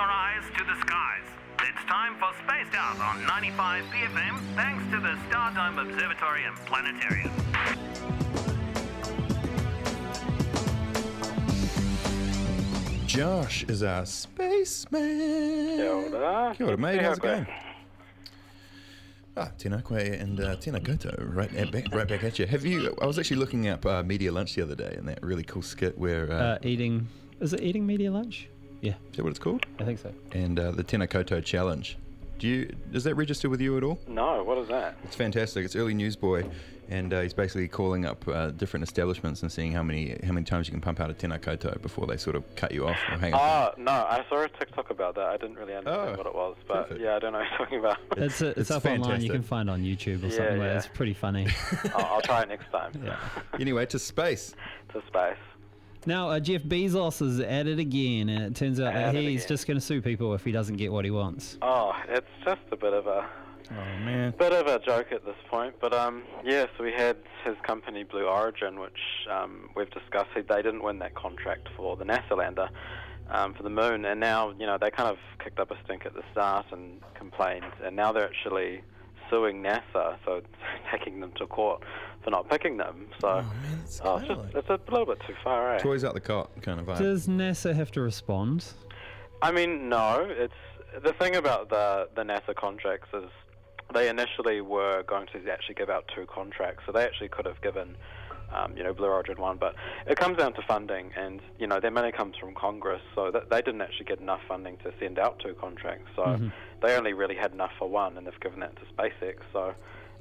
your eyes to the skies. It's time for Spaced Out on 95 BFM, thanks to the Stardome Observatory and Planetarium. Josh is our spaceman. Kia ora. Kia ora, mate. How's it going? Ah, tēnā koe and uh, tēnā koutou, right, at back, right back at you. Have you? I was actually looking up uh, Media Lunch the other day, and that really cool skit where uh, Uh, eating. Is it eating media lunch? Yeah, is that what it's called? I think so. And uh, the tēnā koutou challenge. Do you? Does that register with you at all? No, what is that? It's fantastic. It's early newsboy, and uh, he's basically calling up uh, different establishments and seeing how many how many times you can pump out a tēnā koutou before they sort of cut you off or hang up. Oh, no, I saw a TikTok about that. I didn't really understand Oh, what it was, but perfect. yeah, I don't know what you're talking about. It's, uh, it's, It's up online. You can find on YouTube or Yeah, something. Yeah. It's pretty funny. I'll, I'll try it next time. yeah. Anyway, to space. To space. Now uh, Jeff Bezos is at it again, and it turns out that At it he's just going to sue people if he doesn't get what he wants. Oh, it's just a bit of a Oh man. bit of a joke at this point. But um, yeah, so we had his company Blue Origin, which um, we've discussed. They didn't win that contract for the NASA lander um, for the moon, and now you know they kind of kicked up a stink at the start and complained, and now they're actually suing NASA, so taking them to court for not picking them. So Oh man, it's, oh, it's, just, it's a little bit too far, eh? toys out the cot kind of vibe. Does NASA have to respond? I mean, no. It's the thing about the the NASA contracts is they initially were going to actually give out two contracts, so they actually could have given. Um, you know, Blue Origin one, but it comes down to funding, and you know, their money comes from Congress, so that they didn't actually get enough funding to send out two contracts. So Mhm. they only really had enough for one, and they've given that to SpaceX. So,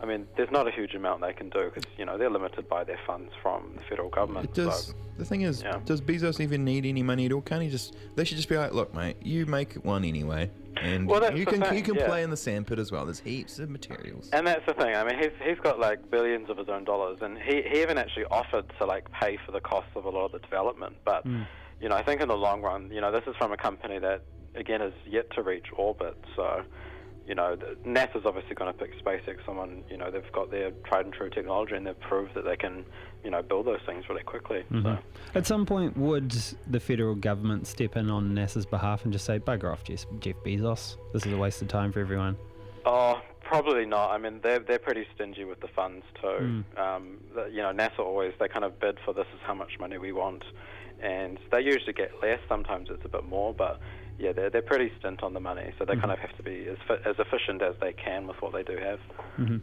I mean, there's not a huge amount they can do because you know they're limited by their funds from the federal government. Does. So, The thing is, Yeah. does Bezos even need any money at all? Can't he just? They should just be like, look, mate, you make one anyway, and Well, that's you the can thing, you can yeah. play in the sandpit as well. There's heaps of materials. And that's the thing. I mean, he's he's got like billions of his own dollars, and he he even actually offered to like pay for the cost of a lot of the development. But Mm. you know, I think in the long run, you know, this is from a company that again is yet to reach orbit. So, you know, NASA's obviously going to pick SpaceX. Someone, you know, they've got their tried and true technology, and they've proved that they can, you know, build those things really quickly. Mhm. So. At some point, would the federal government step in on NASA's behalf and just say, "Bugger off, Jeff, Jeff Bezos. This is a waste of time for everyone." Oh, probably not. I mean, they're they're pretty stingy with the funds too. Mm. Um, you know, NASA always they kind of bid for this is how much money we want, and they usually get less. Sometimes it's a bit more, but yeah, they're they're pretty stint on the money. So they Mhm. kind of have to be as as efficient as they can with what they do have. hmm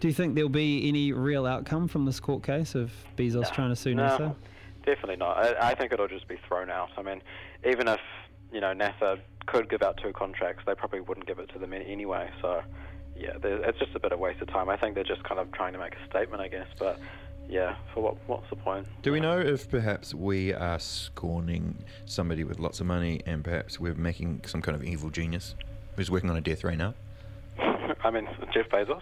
Do you think there'll be any real outcome from this court case of Bezos No. trying to sue No. NASA? Definitely not. I, I think it'll just be thrown out. I mean, even if you know NASA could give out two contracts, they probably wouldn't give it to them anyway. So, yeah, it's just a bit of waste of time. I think they're just kind of trying to make a statement, I guess. But yeah, for what? What's the point? Do we know if perhaps we are scorning somebody with lots of money, and perhaps we're making some kind of evil genius who's working on a death ray now? I mean, Jeff Bezos.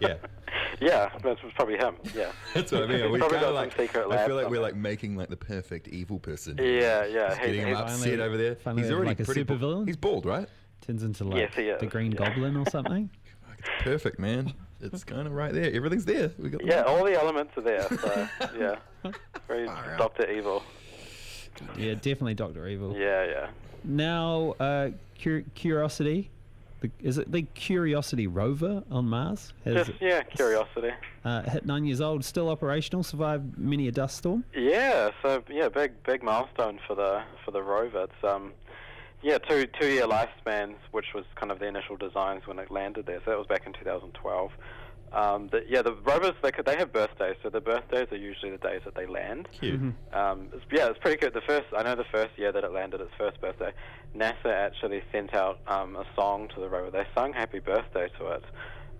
Yeah. yeah, that's probably him. Yeah. That's what I mean. We Probably kinda got some like, secret I feel like we're like making like the perfect evil person. Yeah, yeah. Just he- getting him he's- upset Finally- over there. He's already like, a pretty bald. supervillain? He's bald, right? Turns into like Yes, the Green yeah. Goblin or something. It's perfect, man. It's kind of right there. Everything's there. We got Yeah, all the elements are there. So yeah, very Doctor Evil. yeah, definitely Doctor Evil. Yeah, yeah. Now, uh, Cur- Curiosity, the, is it the Curiosity rover on Mars? Has Just yeah, curiosity. uh, hit nine years old, still operational, survived many a dust storm. Yeah, so yeah, big big milestone for the for the rover. It's um yeah, two two year lifespans, which was kind of the initial designs when it landed there. So that was back in 2012. Um, the, yeah, the rovers they could, they have birthdays, so the birthdays are usually the days that they land. Cute. Mhm. Um, it's, yeah, it's pretty good. The first, I know the first year that it landed, its first birthday, NASA actually sent out um, a song to the rover. They sung "Happy Birthday" to it,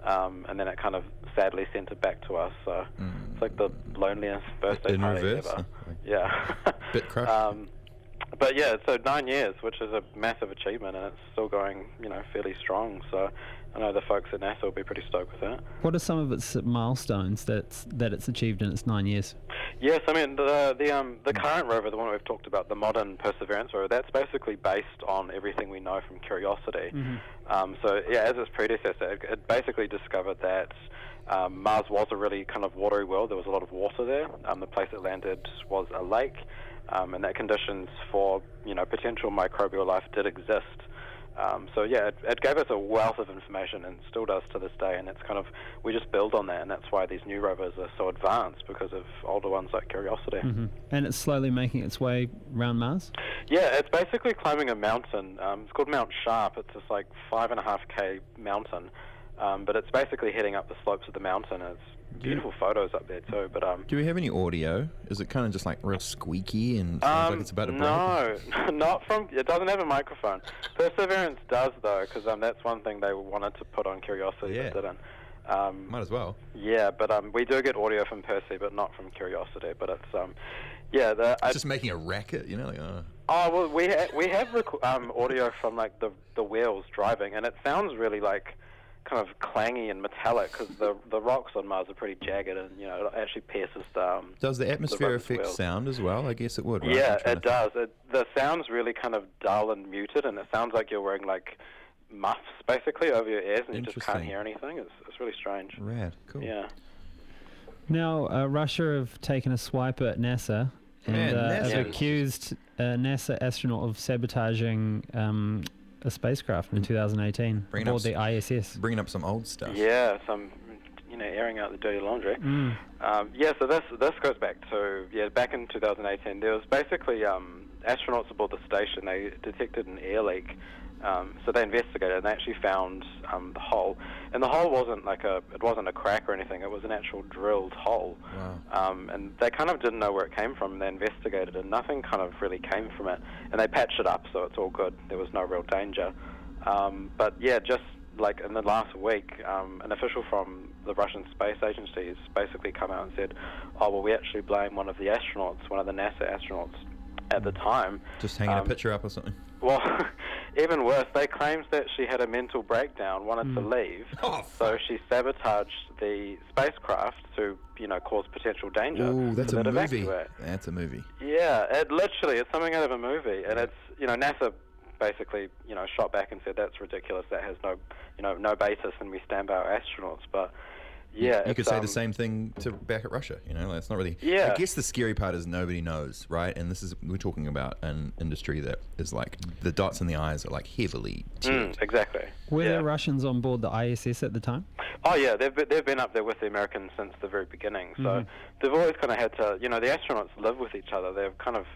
um, and then it kind of sadly sent it back to us. So it's like the loneliest birthday In party reverse, ever. Yeah. Bit crushed. But yeah, so nine years, which is a massive achievement, and it's still going, you know, fairly strong. So I know the folks at NASA will be pretty stoked with that. What are some of its milestones that's, that it's achieved in its nine years? Yes, I mean the the um the current rover, the one we've talked about, the modern Perseverance rover, that's basically based on everything we know from Curiosity. Um, so yeah, as its predecessor, it, it basically discovered that um, Mars was a really kind of watery world. There was a lot of water there. Um, the place it landed was a lake. Um, and that conditions for you know potential microbial life did exist. Um, so yeah, it, it gave us a wealth of information and still does to this day. And it's kind of we just build on that, and that's why these new rovers are so advanced because of older ones like Curiosity. hmm And it's slowly making its way around Mars. Yeah, it's basically climbing a mountain. Um, it's called Mount Sharp. It's this like five and a half k mountain, um, but it's basically heading up the slopes of the mountain. It's beautiful photos up there too. But um, Do we have any audio? Is it kind of just like real squeaky and sounds um, like it's about to break? no, not from. It doesn't have a microphone. Perseverance does though, because um, that's one thing they wanted to put on Curiosity Yeah. but didn't. Um, Might as well. yeah, but um, we do get audio from Percy, but not from Curiosity. But it's um, yeah, the, I, just making a racket, you know? Like, uh, Oh well, we ha- we have rec- um, audio from like the the wheels driving, and it sounds really like kind of clangy and metallic because the the rocks on Mars are pretty jagged, and you know it actually pierces the. Um, does the atmosphere rover's affect wheels. sound as well? I guess it would, right? Yeah, it does. It, the sound's really kind of dull and muted, and it sounds like you're wearing like muffs basically over your ears, and you just can't hear anything. It's it's really strange. think. Rad, cool. Yeah. Now, uh, Russia have taken a swipe at NASA and Man, uh, NASA. have accused a NASA astronaut of sabotaging um, a spacecraft in 2018 Bringing up aboard the ISS. Bringing up some old stuff. Yeah, some you know airing out the dirty laundry. Mm. Um, yeah, so this this goes back to yeah back in 2018. There was basically um, astronauts aboard the station. They detected an air leak, um, so they investigated and they actually found um, the hole. And the hole wasn't like a it wasn't a crack or anything. It was an actual drilled hole. Wow. Um, and they kind of didn't know where it came from. They investigated, and nothing kind of really came from it. And they patched it up, so it's all good. There was no real danger. Um, but yeah, just like in the last week, um, an official from the Russian Space Agency has basically come out and said, "Oh well, we actually blame one of the astronauts, one of the NASA astronauts at the time." Just hanging a Um, picture up or something. Well, even worse, they claimed that she had a mental breakdown, wanted to hmm. leave, Oh, so she sabotaged the spacecraft to, you know, cause potential danger. Ooh, that's so a movie. evacuate. That's a movie. Yeah, it literally, it's something out of a movie, and it's, you know, NASA basically, you know, shot back and said that's ridiculous. That has no, you know, no basis, and we stand by our astronauts. But yeah, you it's, could say um, the same thing to back at Russia. You know, like, it's not really. Yeah. I guess the scary part is nobody knows, right? And this is we're talking about an industry that is like the dots in the eyes are like heavily tiered. Mm, exactly. Were yeah. there Russians on board the ISS at the time? Oh yeah, they've been, they've been up there with the Americans since the very beginning. So Mhm. they've always kind of had to, you know, the astronauts live with each other. They've kind of,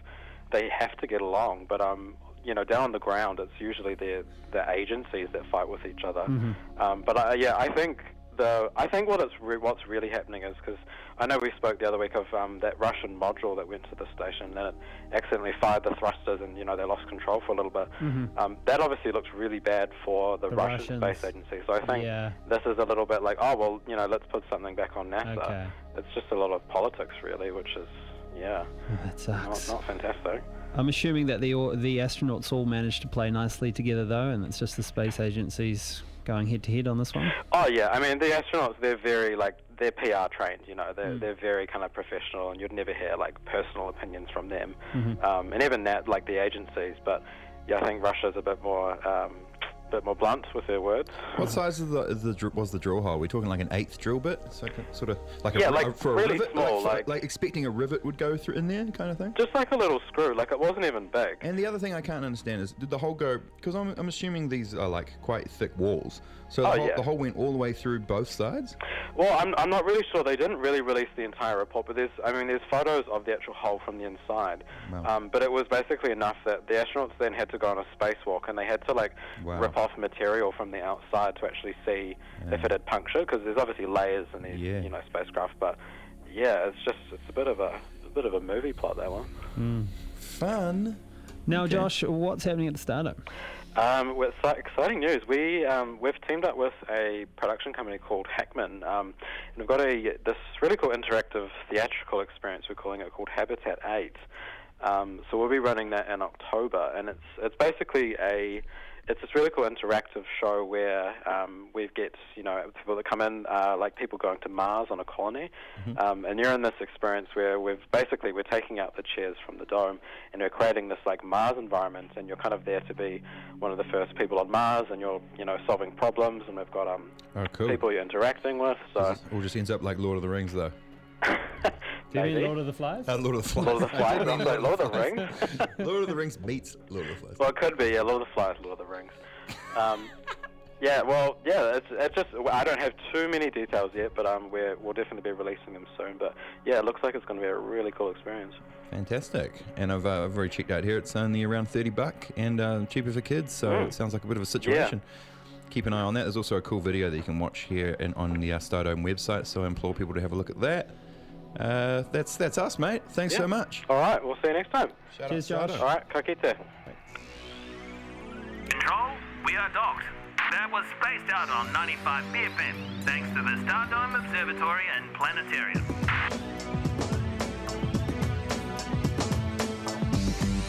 they have to get along. But um, you know, down on the ground, it's usually the the agencies that fight with each other. Mhm. Um, but uh, yeah, I think the I think what it's re- what's really happening is because I know we spoke the other week of um, that Russian module that went to the station and it accidentally fired the thrusters and you know they lost control for a little bit. Mhm. Um, that obviously looks really bad for the, The Russian Russians. space agency. So I think Yeah. this is a little bit like, oh well, you know, let's put something back on NASA. Okay. It's just a lot of politics, really, which is yeah, That not, sucks. not fantastic. I'm assuming that the the astronauts all managed to play nicely together, though, and it's just the space agencies going head to head on this one. Oh yeah, I mean the astronauts they're very like they're PR trained, you know, they're Mm. they're very kind of professional, and you'd never hear like personal opinions from them, Mhm. um, and even that like the agencies. But yeah, I think Russia's a bit more um, bit more blunt with their words. What size of the, is the was the drill hole? Are we talking like an eighth drill bit? So like sort of like a, Yeah, ri- like a- for a really rivet, small, like, for- like- like expecting a rivet would go through in there, kind of thing. Just like a little screw, like it wasn't even big. And the other thing I can't understand is did the hole go? Because I'm, I'm assuming these are like quite thick walls. So the, Oh, hole, yeah. the hole went all the way through both sides. Well, I'm, I'm not really sure. They didn't really release the entire report, but there's, I mean, there's photos of the actual hole from the inside. Wow. Um, but it was basically enough that the astronauts then had to go on a spacewalk, and they had to like Wow. rip off material from the outside to actually see if it had punctured, because there's obviously layers in these, Yeah. you know, spacecraft. But yeah, it's just it's a bit of a, a bit of a movie plot that one. Fun. Now, Okay. Josh, what's happening at the Stardome? Um, with exci- exciting news. We um, we've teamed up with a production company called Hackman, um, and we've got a this really cool interactive theatrical experience. We're calling it called Habitat Eight. Um, so we'll be running that in October, and it's it's basically a it's this really cool interactive show where um, we get you know people that come in uh, like people going to Mars on a colony, um, and you're in this experience where we've basically we're taking out the chairs from the dome and we're creating this like Mars environment, and you're kind of there to be one of the first people on Mars, and you're you know solving problems, and we've got um Oh, cool. people you're interacting with, so. Is- all just ends up like Lord of the Rings, though. Do you mean Lord of the Flies? Uh, Lord of the Flies. Lord of the Flies. I'm like, Lord of the Rings. Lord of the Rings beats Lord of the Flies. well, it could be. Yeah, Lord of the Flies, Lord of the Rings. Um, yeah, well, yeah, it's, it's just I don't have too many details yet, but um, we're, we'll definitely be releasing them soon. But yeah, it looks like it's going to be a really cool experience. Fantastic. And I've, uh, I've already checked out here. It's only around 30 buck and uh, cheaper for kids, so Mm. it sounds like a bit of a situation. Yeah Keep an eye on that. There's also a cool video that you can watch here and on the uh, Stardome website, so I implore people to have a look at that. Uh, that's that's us, mate. Thanks Yeah. so much. All right, we'll see you next time. Shout Cheers, out Josh. All right, ka kite. Control, we are docked. That was spaced out on 95 BFM, thanks to the Stardome Observatory and Planetarium.